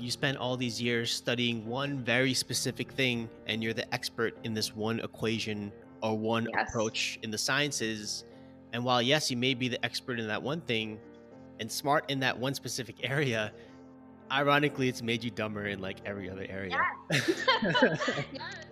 you spent all these years studying one very specific thing and you're the expert in this one equation or one yes. approach in the sciences. And while, yes, you may be the expert in that one thing and smart in that one specific area, ironically, it's made you dumber in like every other area.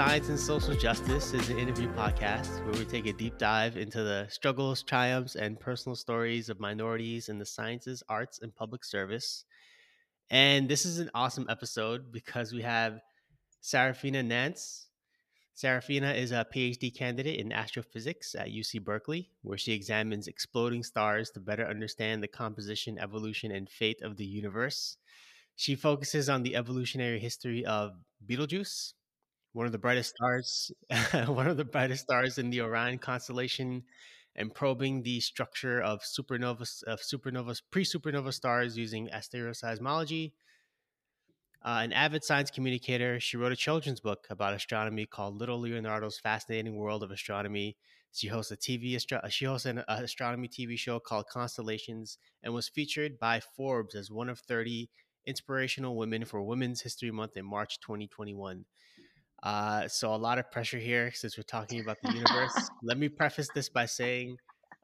Science, and Social Justice is an interview podcast where we take a deep dive into the struggles, triumphs, and personal stories of minorities in the sciences, arts, and public service. And this is an awesome episode because we have Sarafina Nance. Sarafina is a PhD candidate in astrophysics at UC Berkeley, where she examines exploding stars to better understand the composition, evolution, and fate of the universe. She focuses on the evolutionary history of Betelgeuse, one of the brightest stars, one of the brightest stars in the Orion constellation, and probing the structure of supernovas, of supernovas, pre-supernova stars using asteroseismology. Uh, an avid science communicator, she wrote a children's book about astronomy called Little Leonardo's Fascinating World of Astronomy. She hosts a TV astro- she hosts an uh, astronomy TV show called Constellations and was featured by Forbes as one of 30 inspirational women for Women's History Month in March 2021. Uh, so a lot of pressure here since we're talking about the universe. Let me preface this by saying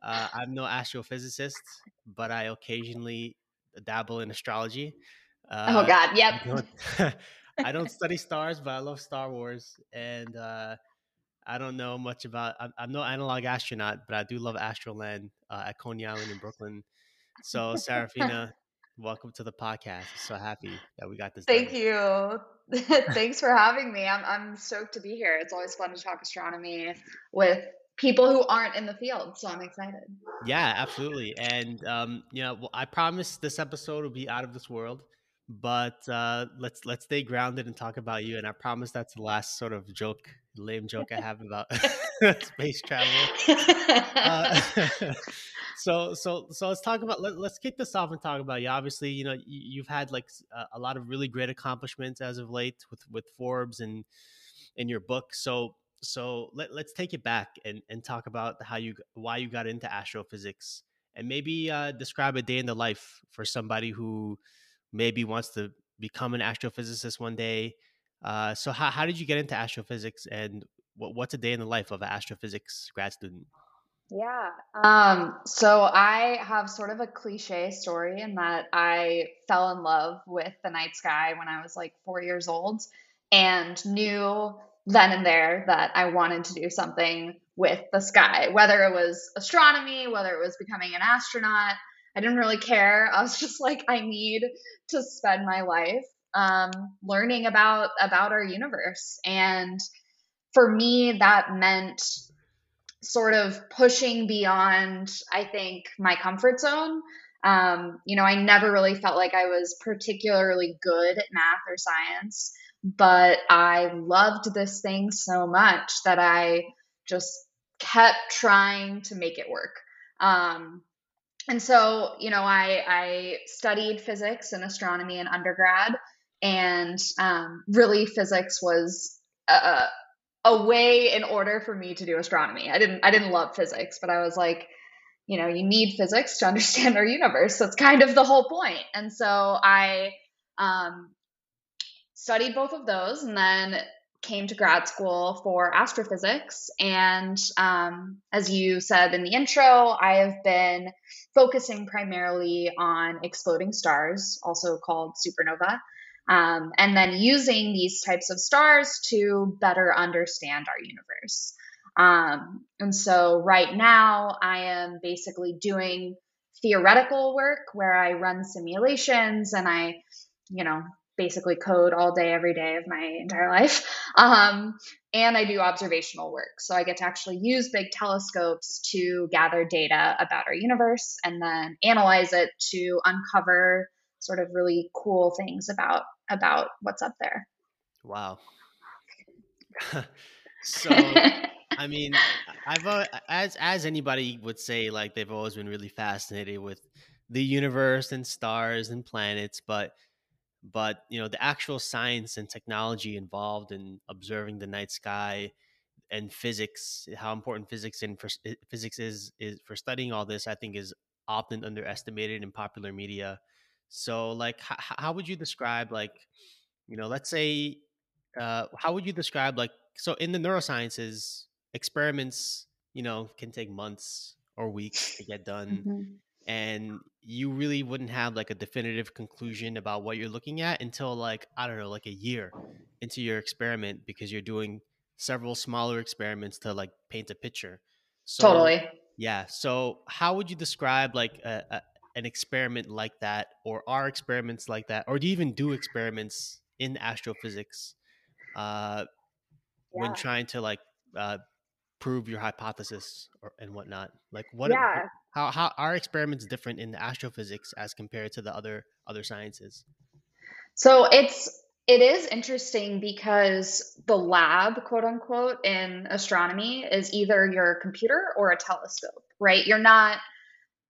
uh, I'm no astrophysicist, but I occasionally dabble in astrology. Uh, oh God, yep. I don't, I don't, study stars, but I love Star Wars, and uh, I don't know much about. I'm, I'm, no analog astronaut, but I do love Astroland uh, at Coney Island in Brooklyn. So, Sarafina, welcome to the podcast. So happy that we got this. Thank done. you. Thanks for having me. I'm I'm stoked to be here. It's always fun to talk astronomy with people who aren't in the field, so I'm excited. Yeah, absolutely. And um, you know, I promise this episode will be out of this world, but uh, let's let's stay grounded and talk about you. And I promise that's the last sort of joke, lame joke I have about space travel. Uh, so so so let's talk about let, us kick this off and talk about you. Obviously you know you, have had like a, a, lot of really great accomplishments as of late with with forbes and in your book. So so let, let's take it back and and talk about how you why you got into astrophysics and maybe uh, describe a day in the life for somebody who maybe wants to become an astrophysicist one day. Uh, so how, how did you get into astrophysics and what, what's a day in the life of an astrophysics grad student yeah. Um, so I have sort of a cliche story in that I fell in love with the night sky when I was like four years old and knew then and there that I wanted to do something with the sky, whether it was astronomy, whether it was becoming an astronaut. I didn't really care. I was just like, I need to spend my life um, learning about about our universe, and for me, that meant sort of pushing beyond, I think, my comfort zone. Um, you know, I never really felt like I was particularly good at math or science, but I loved this thing so much that I just kept trying to make it work. Um, and so, you know, I, I studied physics and astronomy in undergrad, and um, really physics was a, a way in order for me to do astronomy. I didn't I didn't love physics, but I was like, you know, you need physics to understand our universe. That's kind of the whole point. And so I um, studied both of those, and then came to grad school for astrophysics. And um, as you said in the intro, I have been focusing primarily on exploding stars, also called supernova um, and then using these types of stars to better understand our universe. Um, and so right now, I am basically doing theoretical work where I run simulations and I, you know, basically code all day, every day of my entire life. Um, and I do observational work. So I get to actually use big telescopes to gather data about our universe and then analyze it to uncover sort of really cool things about about what's up there. Wow. so I mean, I've uh, as as anybody would say, like they've always been really fascinated with the universe and stars and planets, but but you know the actual science and technology involved in observing the night sky and physics, how important physics and for, physics is is for studying all this, I think is often underestimated in popular media. So, like, h- how would you describe, like, you know, let's say, uh, how would you describe, like, so in the neurosciences, experiments, you know, can take months or weeks to get done. Mm-hmm. And you really wouldn't have like a definitive conclusion about what you're looking at until like, I don't know, like a year into your experiment because you're doing several smaller experiments to like paint a picture. So, totally. Yeah. So, how would you describe like a, a, an experiment like that, or are experiments like that, or do you even do experiments in astrophysics uh, yeah. when trying to like uh, prove your hypothesis or, and whatnot? Like, what? Yeah. How how are experiments different in astrophysics as compared to the other other sciences? So it's it is interesting because the lab, quote unquote, in astronomy is either your computer or a telescope, right? You're not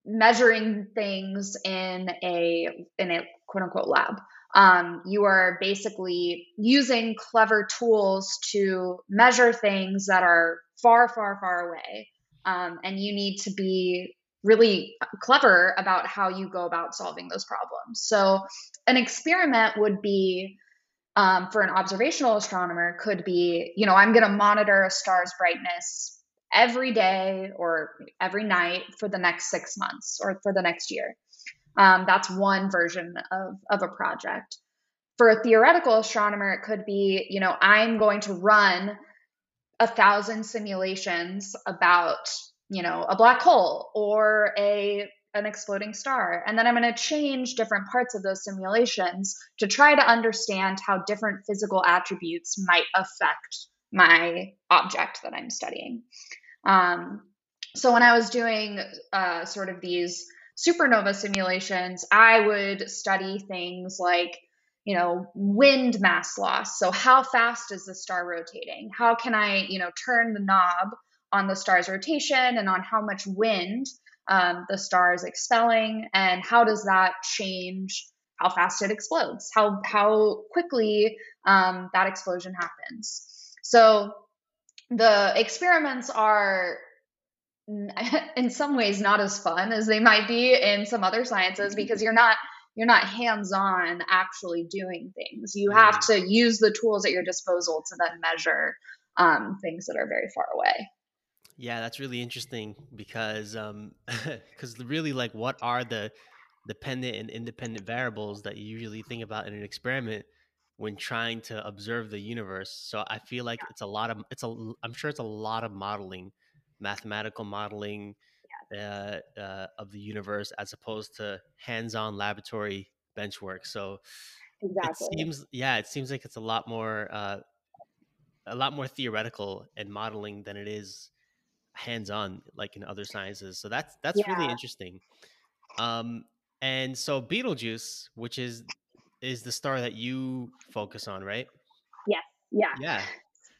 measuring things in a in a quote unquote lab. Um, you are basically using clever tools to measure things that are far, far, far away. Um, and you need to be really clever about how you go about solving those problems. So, an experiment would be um, for an observational astronomer could be, you know, I'm going to monitor a star's brightness every day or every night for the next six months or for the next year. Um, that's one version of, of a project. For a theoretical astronomer, it could be, you know, I'm going to run a thousand simulations about, you know, a black hole or a an exploding star. And then I'm going to change different parts of those simulations to try to understand how different physical attributes might affect my object that I'm studying. Um, so when I was doing uh, sort of these supernova simulations, I would study things like, you know, wind mass loss. So how fast is the star rotating? How can I, you know, turn the knob on the star's rotation and on how much wind um, the star is expelling, and how does that change how fast it explodes, how how quickly um, that explosion happens. So the experiments are in some ways not as fun as they might be in some other sciences because you're not you're not hands-on actually doing things. You have mm. to use the tools at your disposal to then measure um, things that are very far away. Yeah, that's really interesting because um because really like what are the dependent and independent variables that you usually think about in an experiment when trying to observe the universe. So I feel like it's a lot of it's a I'm sure it's a lot of modeling, mathematical modeling uh, uh, of the universe as opposed to hands-on laboratory bench work. So exactly. it seems yeah, it seems like it's a lot more uh, a lot more theoretical and modeling than it is hands-on like in other sciences so that's that's yeah. really interesting um and so Betelgeuse, which is is the star that you focus on right? Yes yeah. Yeah.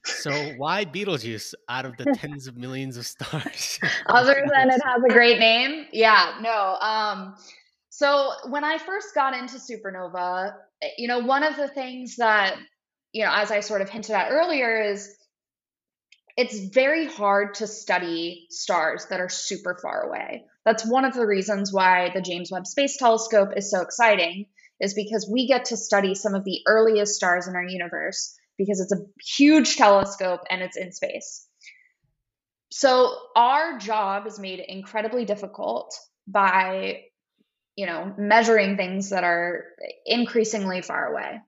So why betelgeuse out of the tens of millions of stars? Other than it has a great name? Yeah no um so when i first got into supernova eh, you know one of the things that you know as i sort of hinted at earlier is it's very hard to study stars that are super far away. That's one of the reasons why the James Webb Space Telescope is so exciting is because we get to study some of the earliest stars in our universe because it's a huge telescope and it's in space. So our job is made incredibly difficult by you know measuring things that are increasingly far away.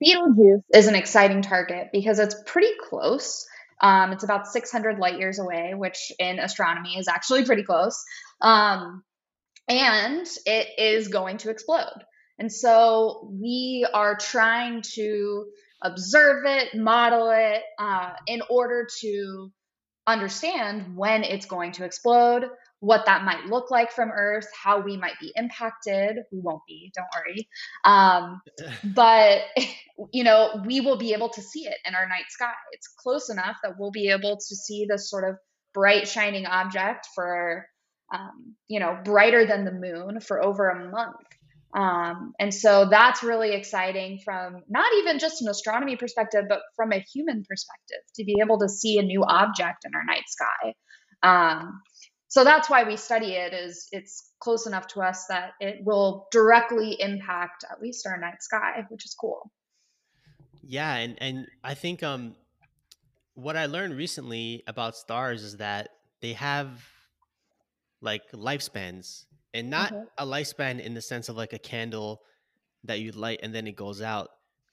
Betelgeuse is an exciting target because it's pretty close um, it's about 600 light years away, which in astronomy is actually pretty close. Um, and it is going to explode. And so we are trying to observe it, model it uh, in order to understand when it's going to explode, what that might look like from Earth, how we might be impacted. We won't be, don't worry. Um, but, you know, we will be able to see it in our night sky. It's close enough that we'll be able to see this sort of bright, shining object for, um, you know, brighter than the moon for over a month. Um, and so that's really exciting from not even just an astronomy perspective, but from a human perspective to be able to see a new object in our night sky. Um, so that's why we study it is it's close enough to us that it will directly impact at least our night sky which is cool yeah and and i think um what i learned recently about stars is that they have like lifespans and not mm-hmm. a lifespan in the sense of like a candle that you light and then it goes out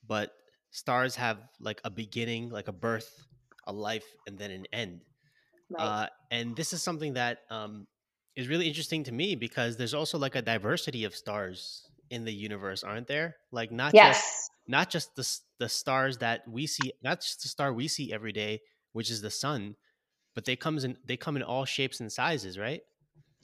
but stars have like a beginning like a birth a life and then an end Right. Uh, and this is something that um, is really interesting to me because there's also like a diversity of stars in the universe, aren't there? Like not yes. just not just the the stars that we see, not just the star we see every day, which is the sun, but they comes in they come in all shapes and sizes, right?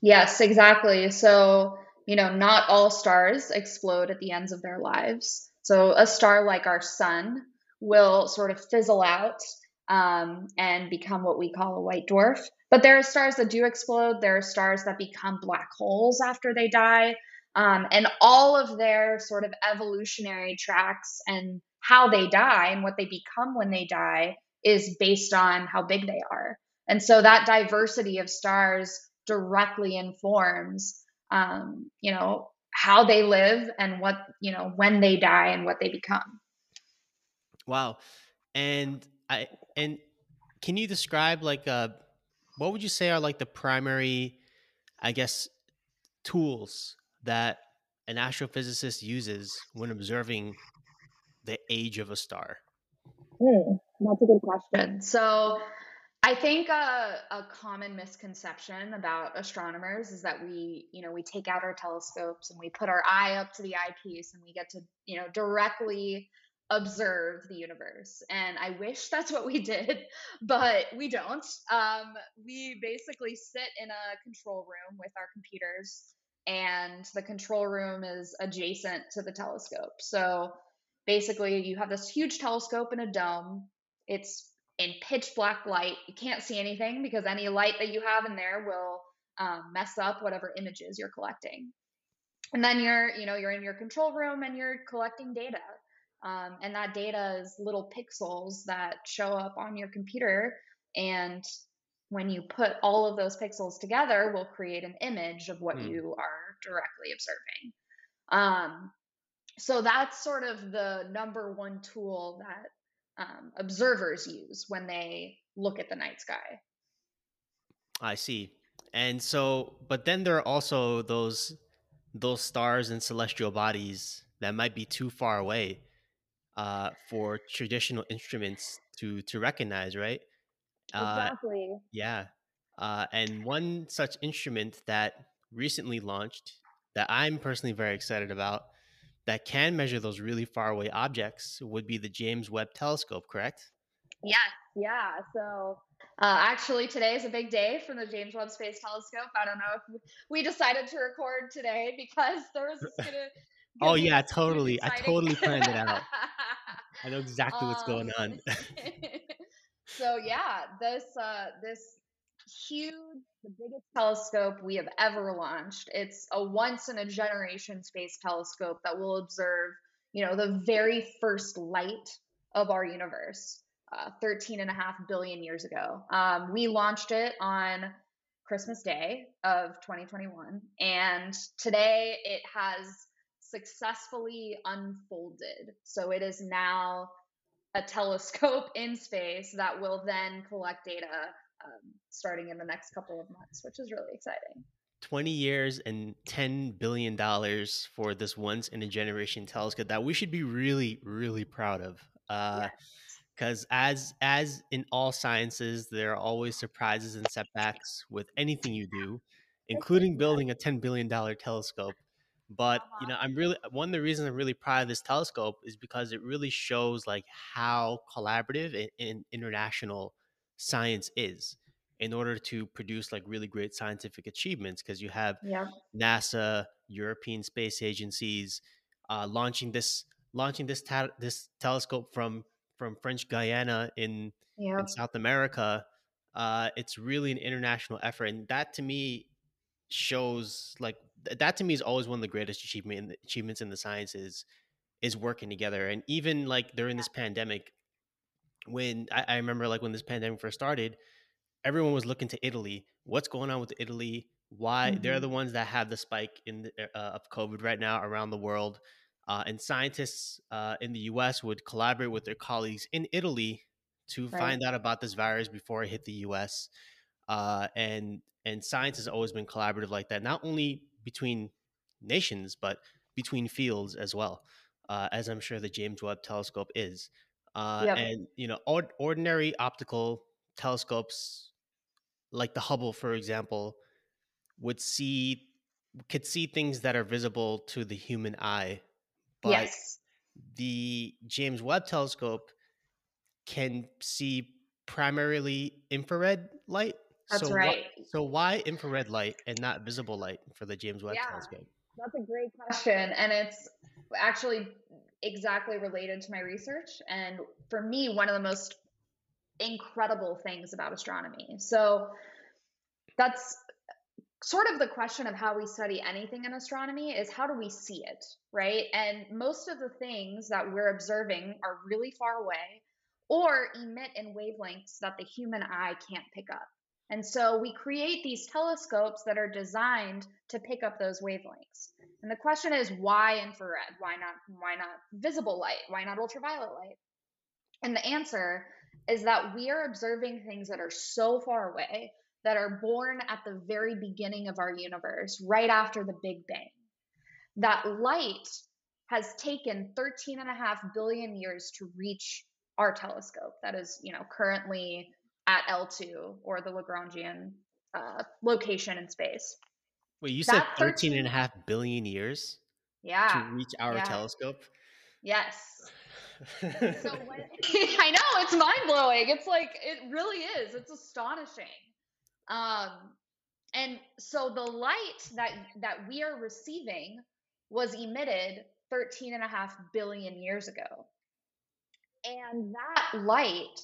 Yes, exactly. So you know, not all stars explode at the ends of their lives. So a star like our sun will sort of fizzle out um, and become what we call a white dwarf. But there are stars that do explode. There are stars that become black holes after they die. Um, and all of their sort of evolutionary tracks and how they die and what they become when they die is based on how big they are. And so that diversity of stars directly informs, um, you know, how they live and what, you know, when they die and what they become. Wow. And I and can you describe like uh what would you say are like the primary I guess tools that an astrophysicist uses when observing the age of a star? Mm, that's a good question. So I think a, a, common misconception about astronomers is that we, you know, we take out our telescopes and we put our eye up to the eyepiece and we get to, you know, directly observe the universe. And I wish that's what we did, but we don't. Um, we basically sit in a control room with our computers, and the control room is adjacent to the telescope. So basically, you have this huge telescope in a dome. It's in pitch black light. You can't see anything because any light that you have in there will um, mess up whatever images you're collecting. And then you're, you know, you're in your control room and you're collecting data um, and that data is little pixels that show up on your computer. And when you put all of those pixels together, will create an image of what mm. you are directly observing. Um, so that's sort of the number one tool that um, observers use when they look at the night sky. I see. And so, but then there are also those those stars and celestial bodies that might be too far away uh, for traditional instruments to to recognize, right? Uh, exactly. Yeah. Uh, and one such instrument that recently launched that I'm personally very excited about that can measure those really far away objects would be the James Webb Telescope, correct? Yes, yeah. So uh, actually, today is a big day for the James Webb Space Telescope. I don't know if we decided to record today because there was this gonna Oh yeah, totally. I totally planned it out. I know exactly what's going on. Um, so yeah, this uh, this huge, the biggest telescope we have ever launched. It's a once in a generation space telescope that will observe, you know, the very first light of our universe, uh, 13 and a half billion years ago. Um, we launched it on Christmas Day of 2021, and today it has successfully unfolded. So it is now a telescope in space that will then collect data um, starting in the next couple of months, which is really exciting. 20 years and $10 billion for this once in a generation telescope that we should be really, really proud of. Uh, because as as in all sciences there are always surprises and setbacks with anything you do including building a 10 billion dollar telescope but uh-huh. you know, I'm really one of the reasons I'm really proud of this telescope is because it really shows like how collaborative and, and international science is. in order to produce like really great scientific achievements because you have Yeah. NASA, European space agencies uh, launching this launching this ta- this telescope from from French Guiana in Yeah. in South America. Uh, it's really an international effort, and that to me shows like th- that to me is always one of the greatest achievement in the, achievements in the sciences is working together. And even like during this pandemic, when I, I remember like when this pandemic first started, everyone was looking to Italy. What's going on with Italy? Why they're Mhm. the ones that have the spike in the, uh, of COVID right now around the world, uh, and scientists uh, in the U.S. would collaborate with their colleagues in Italy to Right. find out about this virus before it hit the U.S. Uh, and and science has always been collaborative like that, not only between nations but between fields as well, uh, as I'm sure the James Webb Telescope is. Uh, Yep. and you know, ord- ordinary optical telescopes like the Hubble, for example, would see could see things that are visible to the human eye, but Yes. the James Webb Telescope can see primarily infrared light. That's so why- right. so why infrared light and not visible light for the James Webb Yeah. Telescope? That's a great question. And it's actually exactly related to my research. And for me, one of the most incredible things about astronomy. So that's sort of the question of how we study anything in astronomy is how do we see it, right? And most of the things that we're observing are really far away or emit in wavelengths that the human eye can't pick up. And so we create these telescopes that are designed to pick up those wavelengths. And the question is why infrared? Why not why not visible light? Why not ultraviolet light? And the answer is that we are observing things that are so far away that are born at the very beginning of our universe, right after the Big Bang. That light has taken 13 and a half billion years to reach our telescope that is, you know, currently at L2 or the Lagrangian uh, location in space. Wait, you said That 13 and a half billion years to reach our Yeah. telescope? Yes. So when I know it's mind blowing. It's like it really is. It's astonishing. Um, and so the light that that we are receiving was emitted 13 and a half billion years ago. And that light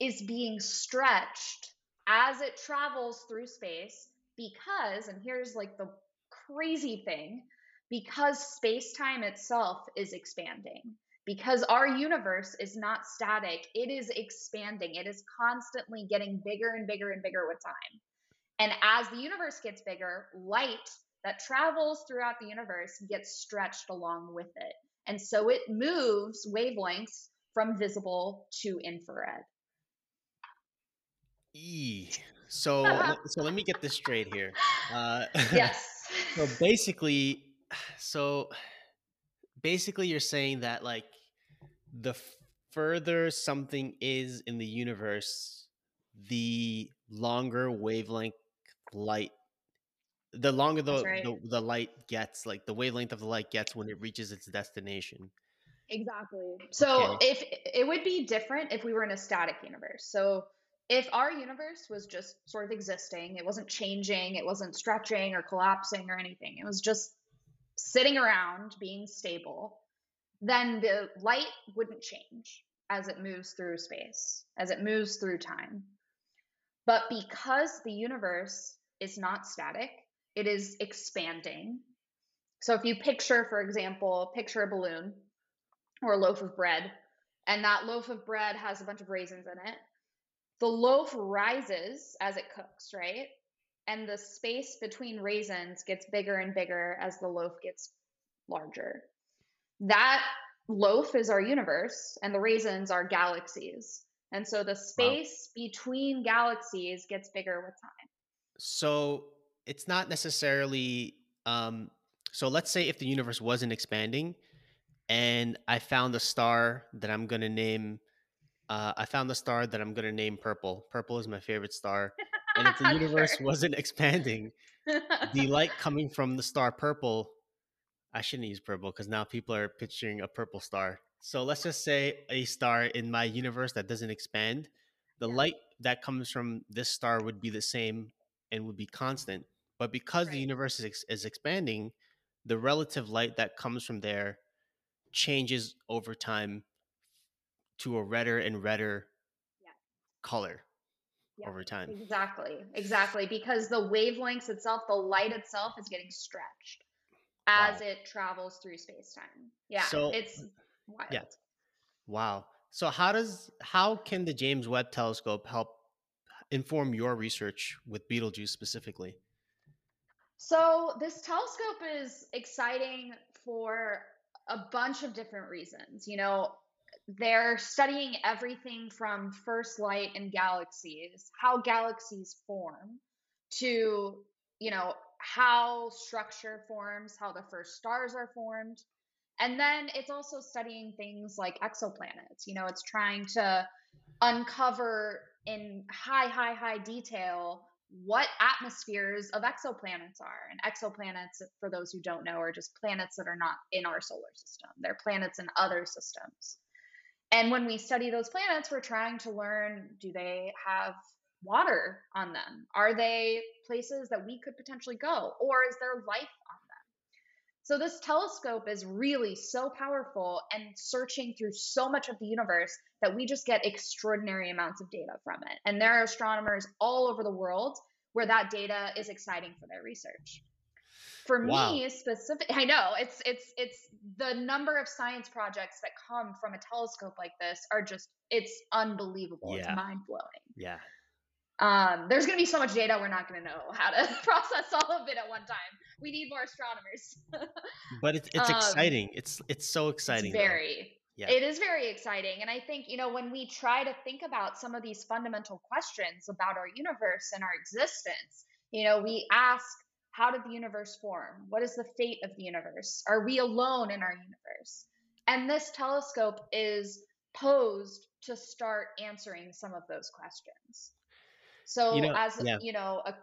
is being stretched as it travels through space because, and here's like the crazy thing, because space time itself is expanding because our universe is not static, it is expanding. It is constantly getting bigger and bigger and bigger with time. And as the universe gets bigger, light that travels throughout the universe gets stretched along with it. And so it moves wavelengths from visible to infrared. E. So, so let me get this straight here. Uh, Yes. so basically, so basically, you're saying that like the further something is in the universe, the longer wavelength light, the longer the, right. the the light gets, like the wavelength of the light gets when it reaches its destination. Exactly. So Okay. if it would be different if we were in a static universe. So if our universe was just sort of existing, it wasn't changing, it wasn't stretching or collapsing or anything. It was just sitting around being stable, then the light wouldn't change as it moves through space, as it moves through time. But because the universe is not static, it is expanding. So if you picture, for example, picture a balloon or a loaf of bread, and that loaf of bread has a bunch of raisins in it. The loaf rises as it cooks, right? And the space between raisins gets bigger and bigger as the loaf gets larger. That loaf is our universe, and the raisins are galaxies. And so the Wow. space between galaxies gets bigger with time. So it's not necessarily. Um, so let's say if the universe wasn't expanding, and I found a star that I'm gonna name. Uh, I found the star that I'm gonna name purple. Purple is my favorite star. And if the universe Sure. wasn't expanding, the light coming from the star purple, I shouldn't use purple because now people are picturing a purple star. So let's just say a star in my universe that doesn't expand. The Yeah. light, that comes from this star would be the same and would be constant. But because right. the universe is, is expanding, the relative light that comes from there changes over time to a redder and redder yeah. color yeah, over time. Exactly. Exactly. Because the wavelengths itself, the light itself is getting stretched as wow. it travels through space time. Yeah. So, it's wild. Yeah. Wow. So how does how can the James Webb telescope help inform your research with Betelgeuse specifically? So this telescope is exciting for a bunch of different reasons. You know, they're studying everything from first light in galaxies, how galaxies form, to, you know, how structure forms, how the first stars are formed. And then it's also studying things like exoplanets. You know, it's trying to uncover in high, high, high detail what atmospheres of exoplanets are. And exoplanets, for those who don't know, are just planets that are not in our solar system. They're planets in other systems. And when we study those planets, we're trying to learn do they have water on them? Are they places that we could potentially go? Or is there life on them? So, this telescope is really so powerful and searching through so much of the universe that we just get extraordinary amounts of data from it. And there are astronomers all over the world where that data is exciting for their research. For wow. me specific I know it's it's it's the number of science projects that come from a telescope like this are just it's unbelievable. Yeah. It's mind blowing. Yeah. Um, there's going to be so much data we're not going to know how to process all of it at one time. We need more astronomers. but it's it's um, exciting. It's it's so exciting. It's very. Yeah. It is very exciting. And I think, you know, when we try to think about some of these fundamental questions about our universe and our existence, you know, we ask how did the universe form? What is the fate of the universe? Are we alone in our universe? And this telescope is posed to start answering some of those questions. So, you know, as yeah. you know, a,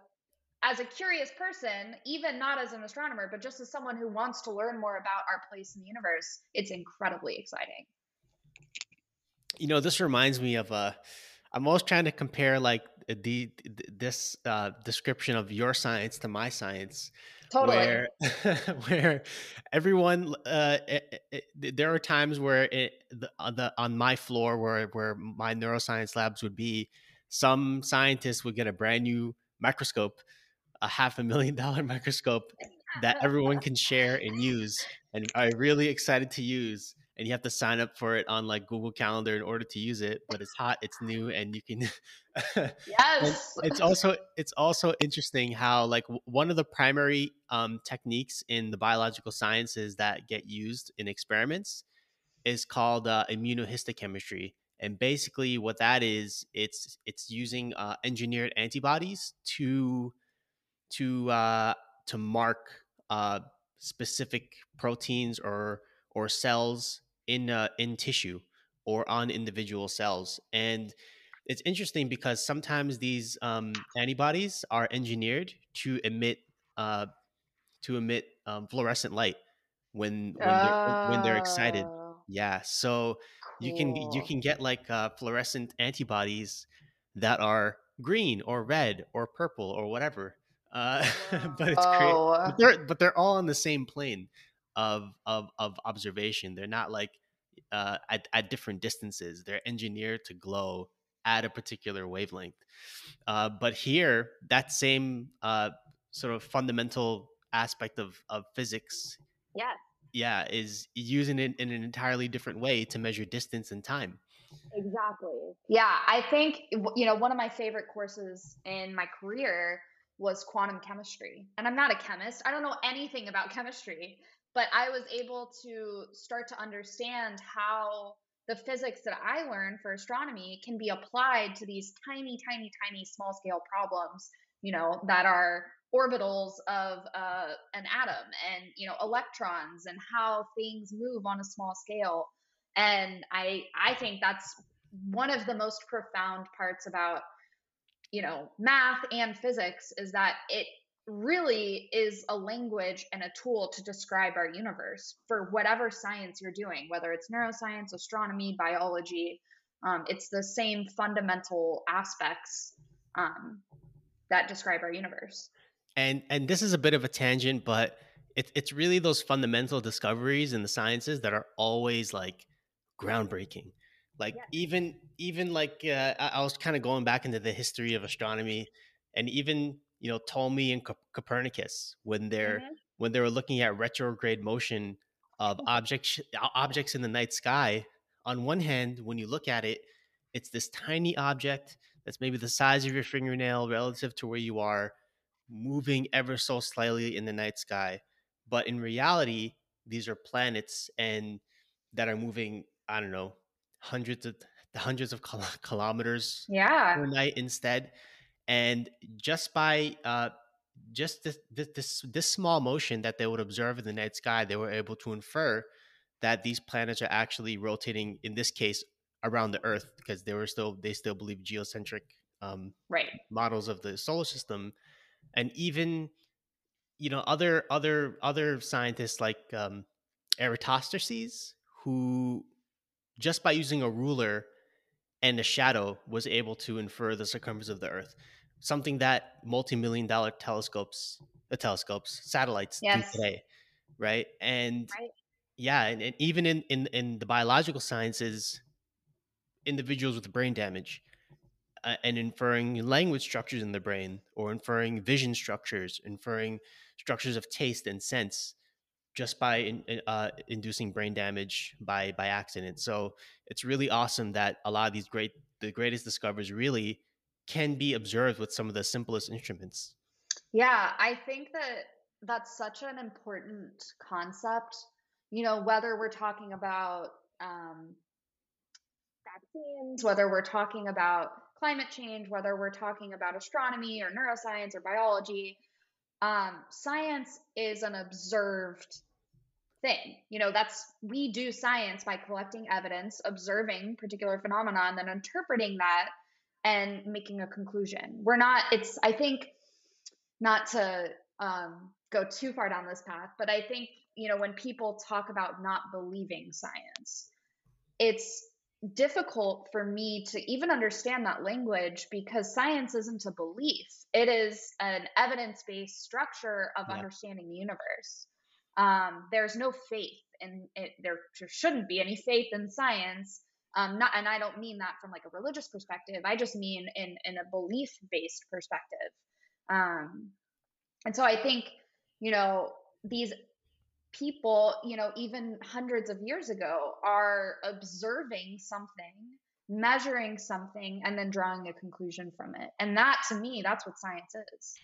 as a curious person, even not as an astronomer, but just as someone who wants to learn more about our place in the universe, it's incredibly exciting. You know, this reminds me of a. Uh, I'm always trying to compare like the, this uh, description of your science to my science. Totally. Where, where everyone, uh, it, eh, it, eh, eh, there are times where it, the, on, the, on my floor where, where my neuroscience labs would be, some scientists would get a brand new microscope, a half a million dollar microscope that everyone can share and use and are really excited to use and you have to sign up for it on like Google Calendar in order to use it. But it's hot, it's new, and you can. yes. it's also it's also interesting how like one of the primary um, techniques in the biological sciences that get used in experiments is called uh, immunohistochemistry. And basically, what that is, it's it's using uh, engineered antibodies to to uh, to mark uh, specific proteins or or cells in uh, in tissue or on individual cells and it's interesting because sometimes these um, antibodies are engineered to emit uh, to emit um, fluorescent light when when, they're, when they're excited oh. yeah so cool. you can you can get like uh, fluorescent antibodies that are green or red or purple or whatever uh, but it's great but they're but they're all on the same plane of of of observation. They're not like uh, at, at different distances. They're engineered to glow at a particular wavelength. Uh, but here, that same uh, sort of fundamental aspect of of physics, yeah, yeah, is using it in an entirely different way to measure distance and time. Exactly. Yeah, I think you know one of my favorite courses in my career was quantum chemistry. And I'm not a chemist. I don't know anything about chemistry, but I was able to start to understand how the physics that I learned for astronomy can be applied to these tiny, tiny, tiny small scale problems, you know, that are orbitals of uh, an atom and, you know, electrons and how things move on a small scale. And I, I think that's one of the most profound parts about, you know, math and physics is that it really is a language and a tool to describe our universe for whatever science you're doing, whether it's neuroscience, astronomy, biology. Um, it's the same fundamental aspects um, that describe our universe. And and this is a bit of a tangent, but it's it's really those fundamental discoveries in the sciences that are always like groundbreaking. Like yeah. even even like uh, I, I was kind of going back into the history of astronomy, and even you know Ptolemy and Copernicus when they're mm-hmm. when they were looking at retrograde motion of mm-hmm. objects objects in the night sky. On one hand, when you look at it, it's this tiny object that's maybe the size of your fingernail relative to where you are, moving ever so slightly in the night sky. But in reality, these are planets and that are moving, I don't know, hundreds of hundreds of kilometers yeah. per night instead. And just by uh, just this, this this small motion that they would observe in the night sky, they were able to infer that these planets are actually rotating. In this case, around the Earth, because they were still they still believe geocentric um, right models of the solar system, and even you know other other other scientists like um, Eratosthenes, who just by using a ruler and a shadow was able to infer the circumference of the Earth something that multi-million dollar telescopes the uh, telescopes satellites yes. do today right and right. yeah and, and, even in, in in the biological sciences individuals with brain damage uh, and inferring language structures in the brain or inferring vision structures inferring structures of taste and sense just by in, uh, inducing brain damage by by accident so it's really awesome that a lot of these great the greatest discoveries really can be observed with some of the simplest instruments. Yeah, I think that that's such an important concept. You know, whether we're talking about um, vaccines, whether we're talking about climate change, whether we're talking about astronomy or neuroscience or biology, um, science is an observed thing. You know, that's we do science by collecting evidence, observing particular phenomena, and then interpreting that and making a conclusion. We're not, it's, I think, not to um, go too far down this path, but I think, you know, when people talk about not believing science, it's difficult for me to even understand that language because science isn't a belief, it is an evidence based structure of yeah. understanding the universe. Um, there's no faith in it, there shouldn't be any faith in science. Um, not and i don't mean that from like a religious perspective. I just mean in in a belief based perspective. Um, and so i think you know these people you know even hundreds of years ago are observing something measuring something and then drawing a conclusion from it and that to me that's what science is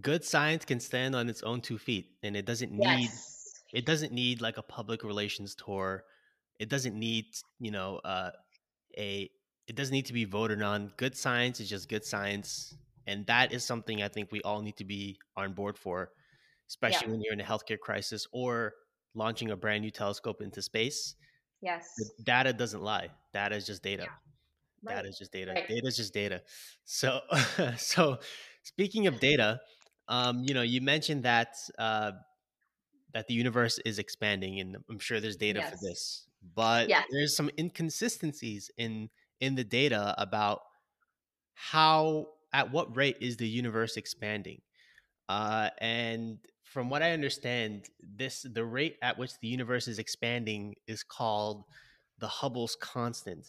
good science can stand on its own two feet and it doesn't need yes. it doesn't need like a public relations tour it doesn't need, you know, uh, a it doesn't need to be voted on. Good science is just good science, and that is something I think we all need to be on board for, especially yeah. when you're in a healthcare crisis or launching a brand new telescope into space. Yes, the data doesn't lie. Data is just data. Yeah. Right. Data is just data. Right. Data is just data. So, so speaking of data, um, you know, you mentioned that uh, that the universe is expanding, and I'm sure there's data yes. for this but yes. there's some inconsistencies in in the data about how at what rate is the universe expanding uh, and from what i understand this the rate at which the universe is expanding is called the hubble's constant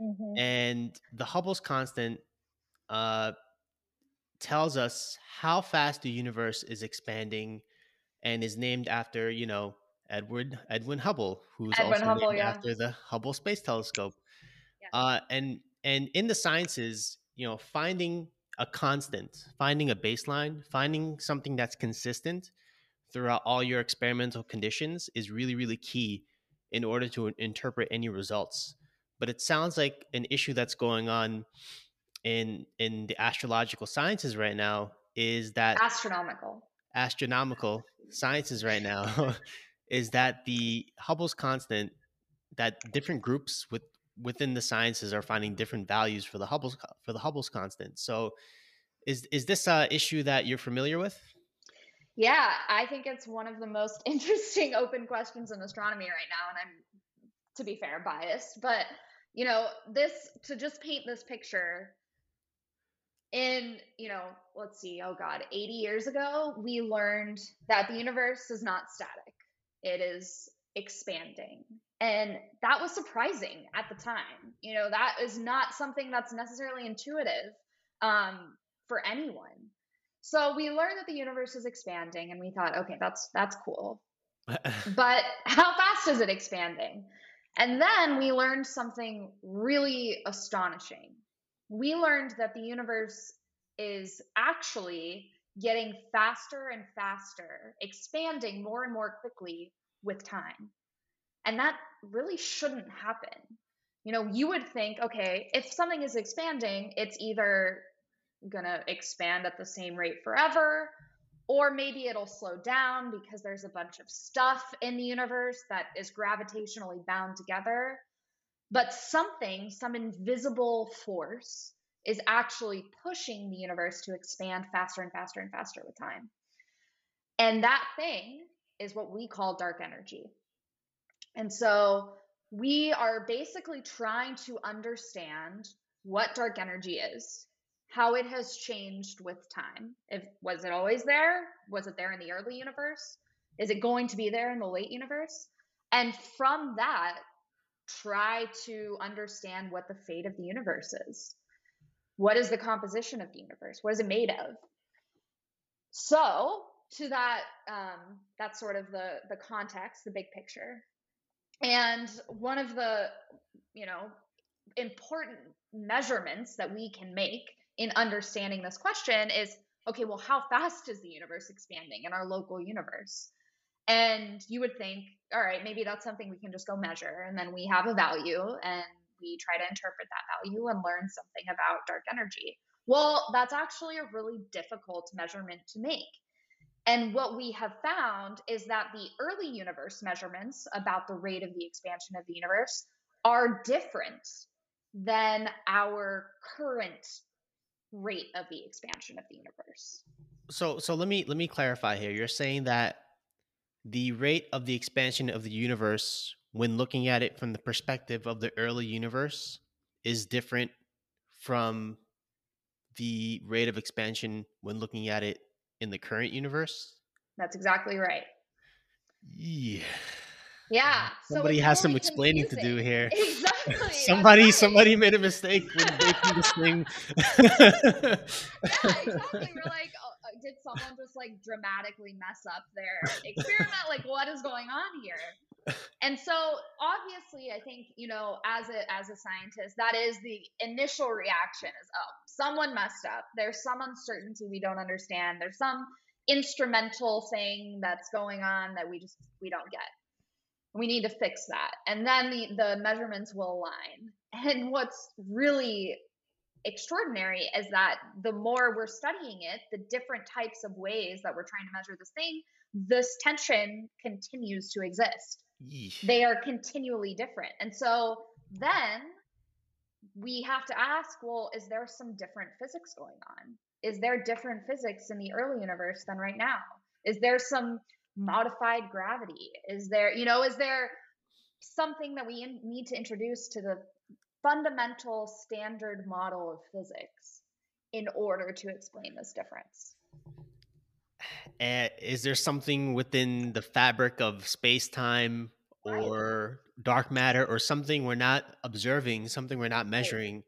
mm-hmm. and the hubble's constant uh, tells us how fast the universe is expanding and is named after you know Edward Edwin Hubble, who's Edwin also Hubble, named yeah. after the Hubble Space Telescope. Yeah. Uh, and and in the sciences, you know, finding a constant, finding a baseline, finding something that's consistent throughout all your experimental conditions is really really key in order to interpret any results. But it sounds like an issue that's going on in in the astrological sciences right now is that astronomical astronomical sciences right now is that the Hubble's constant that different groups with within the sciences are finding different values for the Hubble's for the Hubble's constant. So is is this a issue that you're familiar with? Yeah, I think it's one of the most interesting open questions in astronomy right now and I'm to be fair biased, but you know, this to just paint this picture in, you know, let's see, oh God, 80 years ago, we learned that the universe is not static, it is expanding. And that was surprising at the time. You know, that is not something that's necessarily intuitive um, for anyone. So we learned that the universe is expanding, and we thought, okay, that's that's cool. but how fast is it expanding? And then we learned something really astonishing. We learned that the universe is actually getting faster and faster, expanding more and more quickly with time. And that really shouldn't happen. You know, you would think, okay, if something is expanding, it's either going to expand at the same rate forever, or maybe it'll slow down because there's a bunch of stuff in the universe that is gravitationally bound together. But something, some invisible force, is actually pushing the universe to expand faster and faster and faster with time. And that thing is what we call dark energy. And so we are basically trying to understand what dark energy is, how it has changed with time. If was it always there? Was it there in the early universe? Is it going to be there in the late universe? And from that, try to understand what the fate of the universe is. What is the composition of the universe? What is it made of? So, to that, um, that's sort of the the context, the big picture. And one of the, you know, important measurements that we can make in understanding this question is okay, well, how fast is the universe expanding in our local universe? And you would think, all right, maybe that's something we can just go measure. And then we have a value and we try to interpret that value and learn something about dark energy. Well, that's actually a really difficult measurement to make. And what we have found is that the early universe measurements about the rate of the expansion of the universe are different than our current rate of the expansion of the universe. So so let me let me clarify here. You're saying that the rate of the expansion of the universe when looking at it from the perspective of the early universe is different from the rate of expansion when looking at it in the current universe? That's exactly right. Yeah. Yeah. Somebody so has some explaining to do here. Exactly. somebody right. somebody made a mistake when making this thing. yeah, exactly. We're like, oh, uh, did someone just like dramatically mess up their experiment? like, what is going on here? And so, obviously, I think you know, as a as a scientist, that is the initial reaction: is oh, someone messed up. There's some uncertainty we don't understand. There's some instrumental thing that's going on that we just we don't get we need to fix that. And then the, the measurements will align. And what's really extraordinary is that the more we're studying it the different types of ways that we're trying to measure this thing this tension continues to exist. Yeesh. they are continually different. And so then we have to ask well is there some different physics going on? Is there different physics in the early universe than right now? Is there some modified gravity? Is there, you know, is there something that we in, need to introduce to the fundamental standard model of physics in order to explain this difference? Uh, is there something within the fabric of space time or right. dark matter or something we're not observing, something we're not measuring? Right.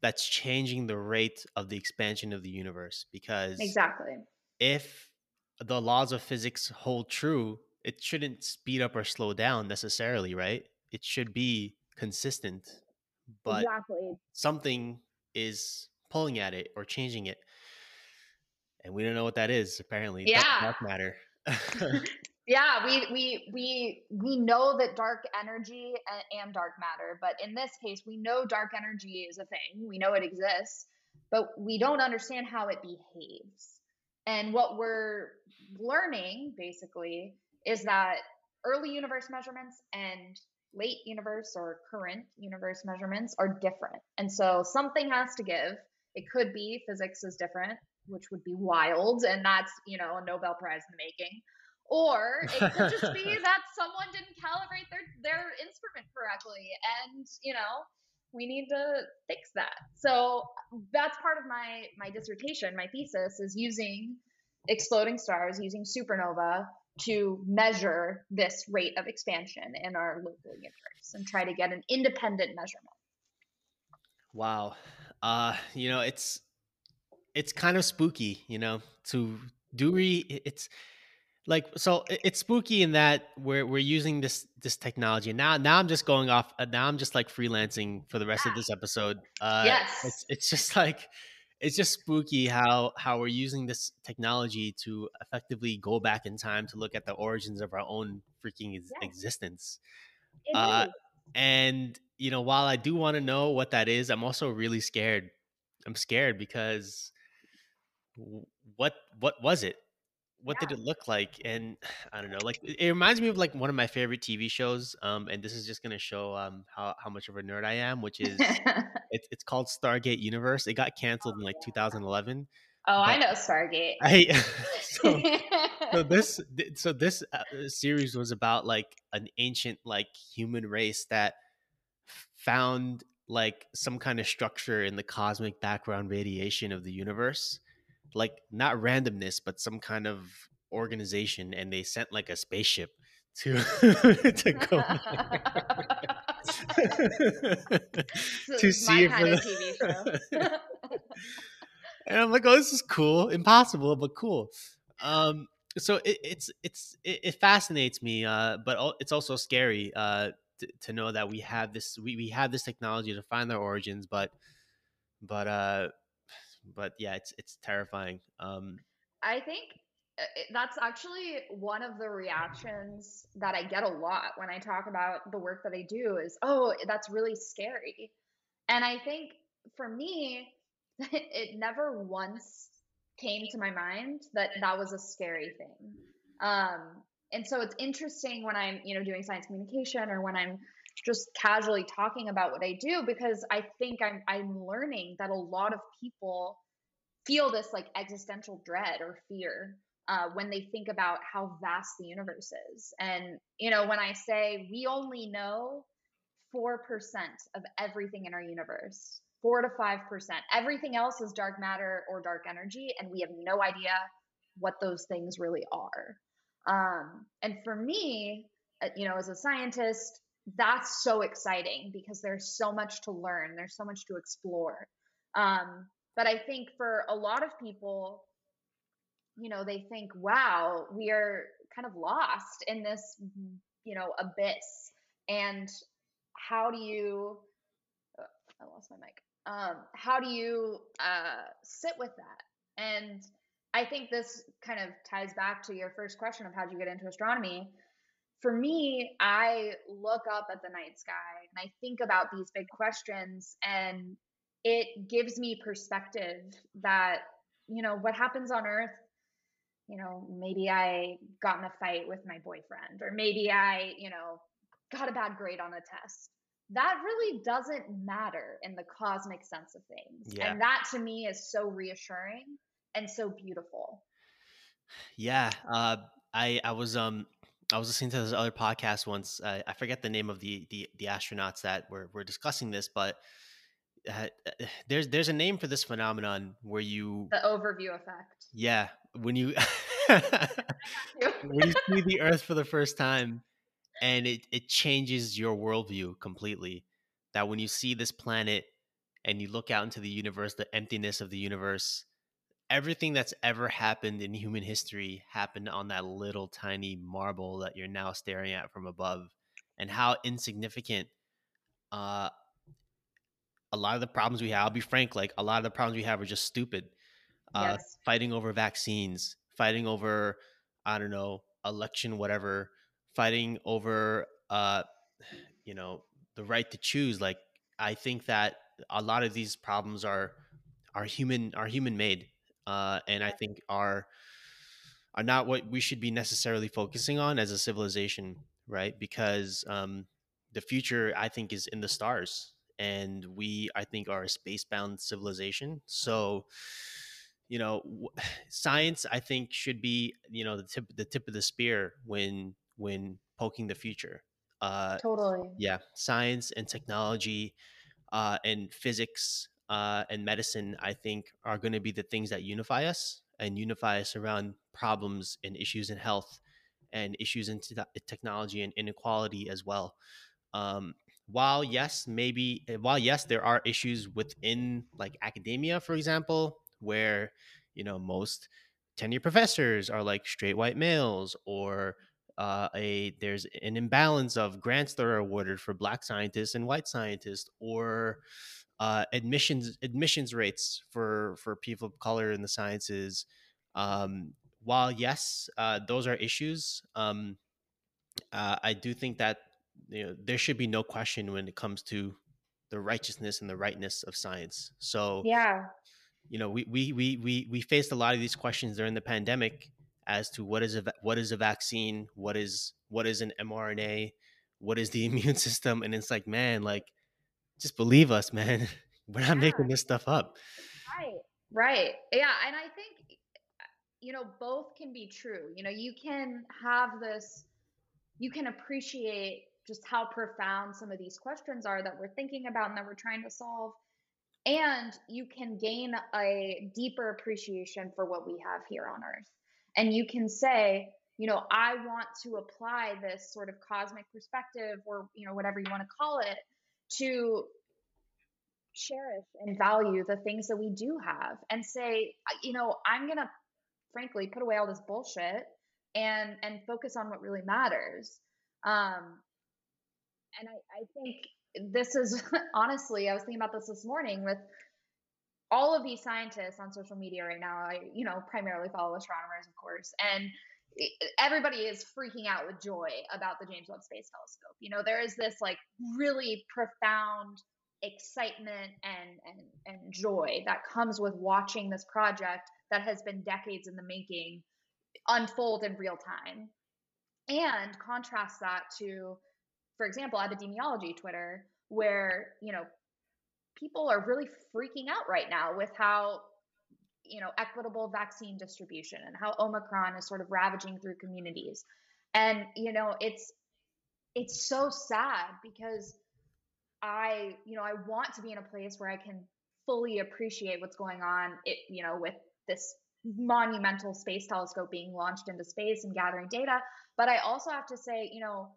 That's changing the rate of the expansion of the universe because exactly if the laws of physics hold true, it shouldn't speed up or slow down necessarily, right? It should be consistent. But exactly. something is pulling at it or changing it. And we don't know what that is, apparently. Yeah. Dark, matter. yeah, we we we we know that dark energy and, and dark matter, but in this case, we know dark energy is a thing. We know it exists, but we don't understand how it behaves. And what we're learning basically is that early universe measurements and late universe or current universe measurements are different. And so something has to give. It could be physics is different, which would be wild. And that's, you know, a Nobel Prize in the making. Or it could just be that someone didn't calibrate their, their instrument correctly. And, you know, we need to fix that. So that's part of my my dissertation, my thesis is using exploding stars, using supernova to measure this rate of expansion in our local universe and try to get an independent measurement. Wow. Uh, you know, it's it's kind of spooky, you know, to do we it's like so it's spooky in that we're we're using this this technology now now i'm just going off uh, now i'm just like freelancing for the rest of this episode uh yes it's, it's just like it's just spooky how how we're using this technology to effectively go back in time to look at the origins of our own freaking yes. existence. Uh and you know while i do want to know what that is i'm also really scared. I'm scared because what what was it what yeah. did it look like and i don't know like it reminds me of like one of my favorite tv shows um and this is just gonna show um how, how much of a nerd i am which is it's, it's called stargate universe it got canceled in like 2011 oh i know stargate i so, so this so this uh, series was about like an ancient like human race that found like some kind of structure in the cosmic background radiation of the universe like not randomness, but some kind of organization, and they sent like a spaceship to to go to see if the... and I'm like, oh, this is cool, impossible, but cool. Um, so it, it's it's it, it, fascinates me, uh, but it's also scary uh, to, to know that we have this we, we have this technology to find their origins, but but uh, but yeah, it's it's terrifying. Um, I think uh, that's actually one of the reactions that I get a lot when I talk about the work that I do is, oh, that's really scary. And I think for me, it never once came to my mind that that was a scary thing. Um, and so it's interesting when I'm, you know, doing science communication or when I'm just casually talking about what I do because I think I'm I'm learning that a lot of people feel this like existential dread or fear uh, when they think about how vast the universe is. And you know, when I say we only know four percent of everything in our universe, four to five percent, everything else is dark matter or dark energy, and we have no idea what those things really are. Um, and for me, uh, you know, as a scientist, that's so exciting because there's so much to learn, there's so much to explore. Um, but I think for a lot of people, you know, they think, wow, we are kind of lost in this, you know, abyss. And how do you, oh, I lost my mic. Um, how do you uh, sit with that? And I think this kind of ties back to your first question of how did you get into astronomy for me, I look up at the night sky and I think about these big questions, and it gives me perspective that, you know, what happens on Earth, you know, maybe I got in a fight with my boyfriend, or maybe I, you know, got a bad grade on a test. That really doesn't matter in the cosmic sense of things. Yeah. And that to me is so reassuring and so beautiful. Yeah. Uh, I, I was, um, I was listening to this other podcast once. Uh, I forget the name of the the, the astronauts that were, were discussing this, but uh, uh there's there's a name for this phenomenon where you the overview effect. Yeah, when you when you see the Earth for the first time, and it it changes your worldview completely. That when you see this planet and you look out into the universe, the emptiness of the universe, everything that's ever happened in human history happened on that little tiny marble that you're now staring at from above and how insignificant uh, a lot of the problems we have i'll be frank like a lot of the problems we have are just stupid uh, yes. fighting over vaccines fighting over i don't know election whatever fighting over uh, you know the right to choose like i think that a lot of these problems are are human are human made uh, and I think are are not what we should be necessarily focusing on as a civilization, right? Because um, the future, I think, is in the stars, and we, I think, are a space-bound civilization. So, you know, science, I think, should be, you know, the tip, the tip of the spear when when poking the future. Uh, totally. Yeah, science and technology uh, and physics uh, and medicine, I think, are going to be the things that unify us and unify us around problems and issues in health and issues in technology and inequality as well. Um, while yes, maybe eh, while yes, there are issues within like academia, for example, where you know most tenure professors are like straight white males or uh, a there's an imbalance of grants that are awarded for black scientists and white scientists or uh, admissions admissions rates for for people of color in the sciences um, while yes uh, those are issues um, uh, i do think that you know there should be no question when it comes to the righteousness and the rightness of science. So yeah. you know we we we we, we faced a lot of these questions during the pandemic as to what is a what is a vaccine, what is what is an mRNA, what is the immune system, and it's like, man, like just believe us, man. We're not yeah. making this stuff up. Right. Right. Yeah, and I think uh, you know both can be true. You know, you can have this you can appreciate just how profound some of these questions are that we're thinking about and that we're trying to solve and you can gain a deeper appreciation for what we have here on earth and you can say you know i want to apply this sort of cosmic perspective or you know whatever you want to call it to cherish and value the things that we do have and say you know i'm going to frankly put away all this bullshit and and focus on what really matters. Um and i i think this is honestly i was thinking about this this morning with all of these scientists on social media right now, I, you know, primarily follow astronomers, of course, and everybody is freaking out with joy about the James Webb Space Telescope. You know, there is this like really profound excitement and and and joy that comes with watching this project that has been decades in the making unfold in real time. And contrast that to, for example, epidemiology Twitter, where, you know, people are really freaking out right now with how you know equitable vaccine distribution and how omicron is sort of ravaging through communities. And you know it's it's so sad because i you know i want to be in a place where i can fully appreciate what's going on it you know with this monumental space telescope being launched into space and gathering data. But i also have to say you know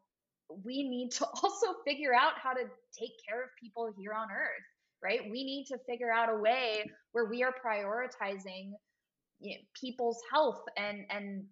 we need to also figure out how to take care of people here on earth right? We need to figure out a way where we are prioritizing you know, people's health and and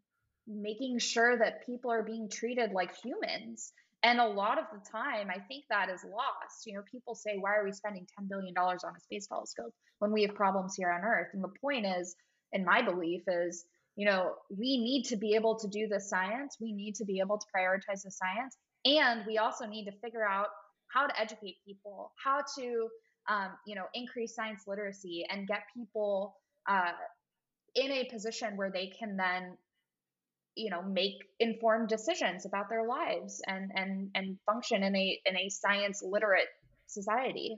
making sure that people are being treated like humans. And a lot of the time, I think that is lost. You know, people say, why are we spending $10 billion on a space telescope when we have problems here on Earth? And the point is, in my belief, is, you know, we need to be able to do the science. We need to be able to prioritize the science. And we also need to figure out how to educate people, how to um, you know, increase science literacy and get people uh, in a position where they can then, you know, make informed decisions about their lives and and and function in a in a science literate society.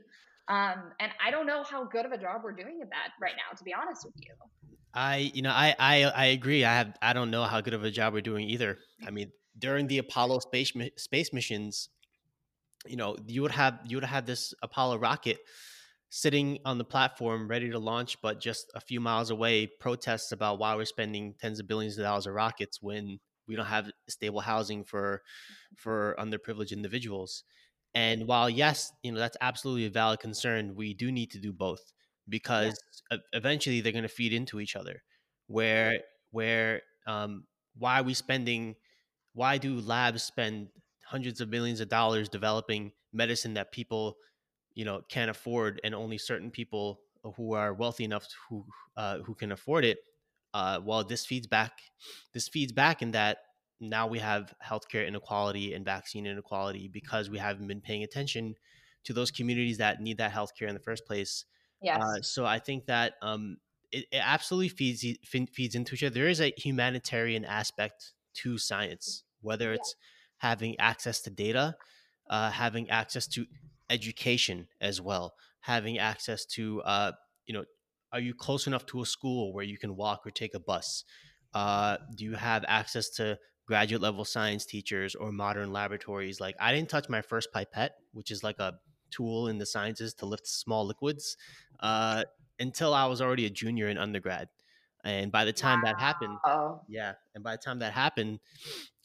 Um, and I don't know how good of a job we're doing at that right now, to be honest with you. I, you know, I, I, I agree. I have, I don't know how good of a job we're doing either. I mean, during the Apollo space space missions, you know, you would have you would have this Apollo rocket sitting on the platform ready to launch, but just a few miles away, protests about why we're spending tens of billions of dollars of rockets when we don't have stable housing for for underprivileged individuals. And while yes, you know that's absolutely a valid concern, we do need to do both because yeah. eventually they're going to feed into each other. Where where um, why are we spending? Why do labs spend hundreds of millions of dollars developing medicine that people you know can't afford and only certain people who are wealthy enough to, who uh, who can afford it uh, well this feeds back this feeds back in that now we have healthcare inequality and vaccine inequality because we haven't been paying attention to those communities that need that healthcare in the first place. Yes. Uh, so i think that um, it, it, absolutely feeds feeds into each other. There is a humanitarian aspect to science whether it's yeah having access to data, uh, having access to education as well, having access to, uh, you know, are you close enough to a school where you can walk or take a bus? Uh, do you have access to graduate level science teachers or modern laboratories? Like, I didn't touch my first pipette, which is like a tool in the sciences to lift small liquids uh, until I was already a junior in undergrad. And by the time wow. that happened, yeah, and by the time that happened,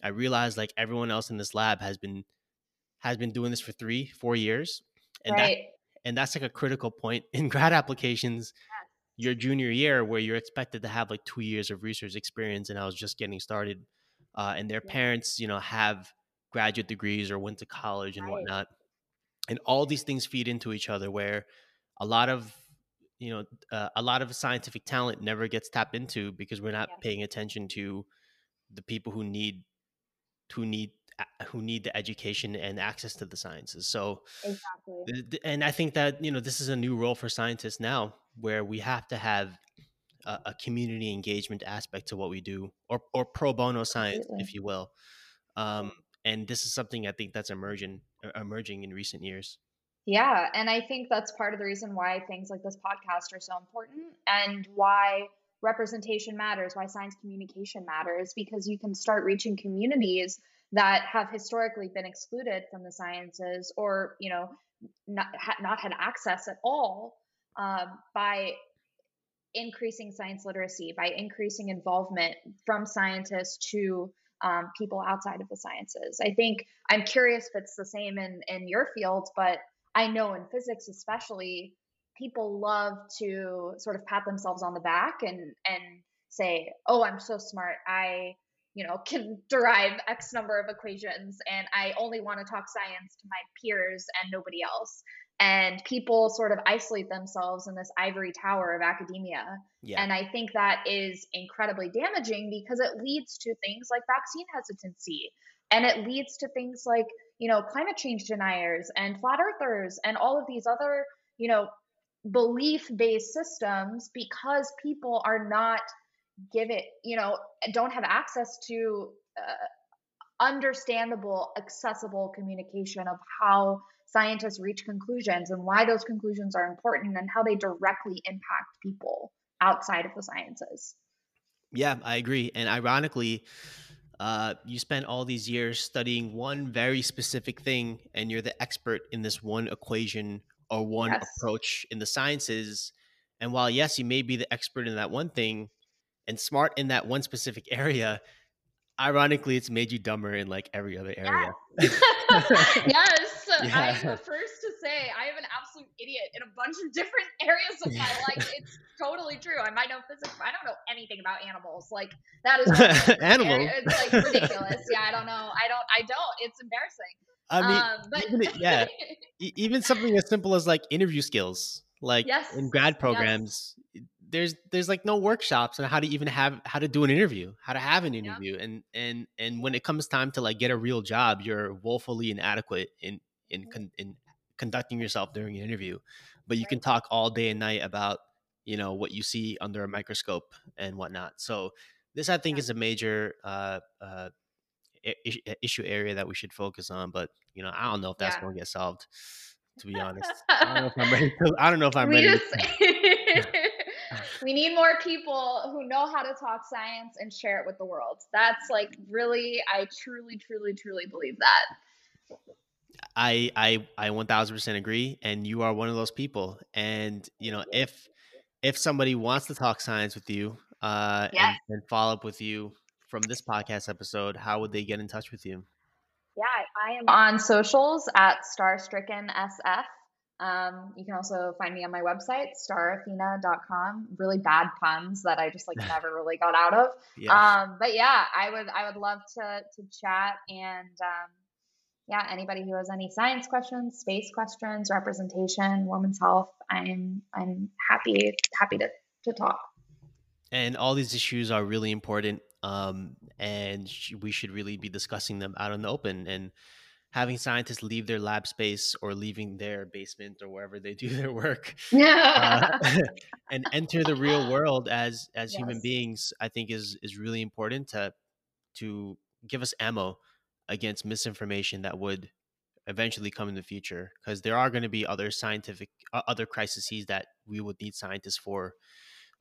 I realized like everyone else in this lab has been has been doing this for three, four years, and right. that and that's like a critical point in grad applications. Your junior year, where you're expected to have like two years of research experience, and I was just getting started, uh, and their yeah. parents, you know, have graduate degrees or went to college and right. whatnot, and all these things feed into each other. Where a lot of you know uh, a lot of scientific talent never gets tapped into because we're not yeah. paying attention to the people who need who need who need the education and access to the sciences. So exactly. and i think that you know this is a new role for scientists now where we have to have a, a community engagement aspect to what we do or or pro bono science Absolutely. if you will. Um, and this is something i think that's emerging emerging in recent years yeah. And I think that's part of the reason why things like this podcast are so important and why representation matters, why science communication matters, because you can start reaching communities that have historically been excluded from the sciences or, you know, not, not had access at all um, by increasing science literacy, by increasing involvement from scientists to um, people outside of the sciences. I think I'm curious if it's the same in, in your field, but I know in physics, especially, people love to sort of pat themselves on the back and and say, "Oh, I'm so smart. I, you know, can derive X number of equations, and I only want to talk science to my peers and nobody else." And people sort of isolate themselves in this ivory tower of academia. Yeah. And I think that is incredibly damaging because it leads to things like vaccine hesitancy. And it leads to things like you know, climate change deniers and flat earthers and all of these other, you know, belief based systems because people are not give it, you know, don't have access to uh, understandable, accessible communication of how scientists reach conclusions and why those conclusions are important and how they directly impact people outside of the sciences. Yeah, I agree. And ironically, uh, you spent all these years studying one very specific thing and you're the expert in this one equation or one yes. approach in the sciences and while yes you may be the expert in that one thing and smart in that one specific area ironically it's made you dumber in like every other area yes, yes. Yeah. i'm the first to say i am an absolute idiot in a bunch of different areas of my life. It's totally true. I might know physics but i don't know anything about animals. Like that is animals it's like ridiculous. Yeah i don't know. I don't i don't. It's embarrassing. I mean um, but even, yeah. Even something as simple as like interview skills like yes. in grad programs yes there's there's like no workshops on how to even have how to do an interview how to have an interview. Yeah. and and and when it comes time to like get a real job you're woefully inadequate in in mm-hmm. in conducting yourself during an interview but you right. can talk all day and night about you know what you see under a microscope and whatnot so this i think yeah. is a major uh, uh, issue area that we should focus on but you know i don't know if that's yeah. going to get solved to be honest i don't know if i'm ready to, i don't know if i'm we ready just, we need more people who know how to talk science and share it with the world. That's like really, I truly, truly, truly believe that. I I I 1000% agree and you are one of those people and you know if if somebody wants to talk science with you uh yes. and, and follow up with you from this podcast episode how would they get in touch with you? Yeah, I am on socials at starstrickensf um, you can also find me on my website, starathena.com. Really bad puns that I just like never really got out of. Yeah. Um, but yeah, I would I would love to to chat and um, yeah, anybody who has any science questions, space questions, representation, women's health, I'm I'm happy happy to to talk. And all these issues are really important, um, and we should really be discussing them out in the open. And having scientists leave their lab space or leaving their basement or wherever they do their work uh, and enter the real world as as yes. human beings i think is is really important to to give us ammo against misinformation that would eventually come in the future because there are going to be other scientific uh, other crises that we would need scientists for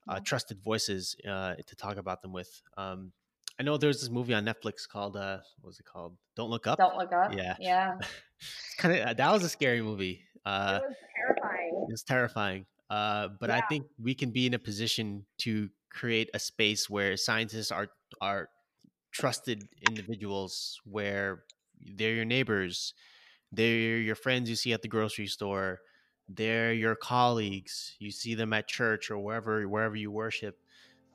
uh, trusted voices uh, to talk about them with um, I know there's this movie on Netflix called uh what was it called? Don't Look Up. Don't Look Up. Yeah. Yeah. kind of that was a scary movie. Uh, it was terrifying. It's terrifying. Uh, but yeah. I think we can be in a position to create a space where scientists are are trusted individuals, where they're your neighbors, they're your friends you see at the grocery store, they're your colleagues, you see them at church or wherever wherever you worship,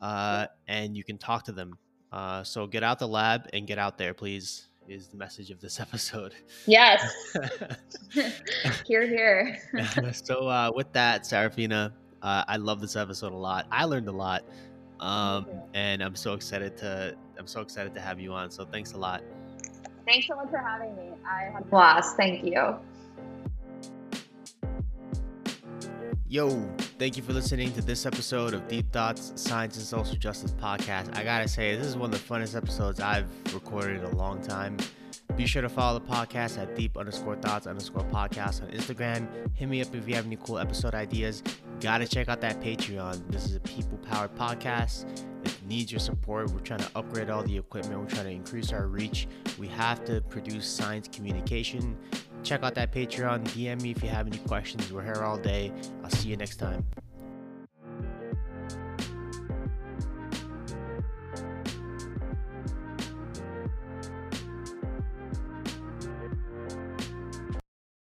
uh, and you can talk to them. Uh, so get out the lab and get out there, please is the message of this episode. Yes. here, here. so, uh, with that, Sarafina, uh, I love this episode a lot. I learned a lot, um, and I'm so excited to I'm so excited to have you on. So, thanks a lot. Thanks so much for having me. I had a blast. Thank you. Yo, thank you for listening to this episode of Deep Thoughts Science and Social Justice Podcast. I gotta say, this is one of the funnest episodes I've recorded in a long time. Be sure to follow the podcast at deep underscore thoughts underscore podcast on Instagram. Hit me up if you have any cool episode ideas. Gotta check out that Patreon. This is a people powered podcast. Needs your support. We're trying to upgrade all the equipment. We're trying to increase our reach. We have to produce science communication check out that Patreon. DM me if you have any questions. We're here all day. I'll see you next time.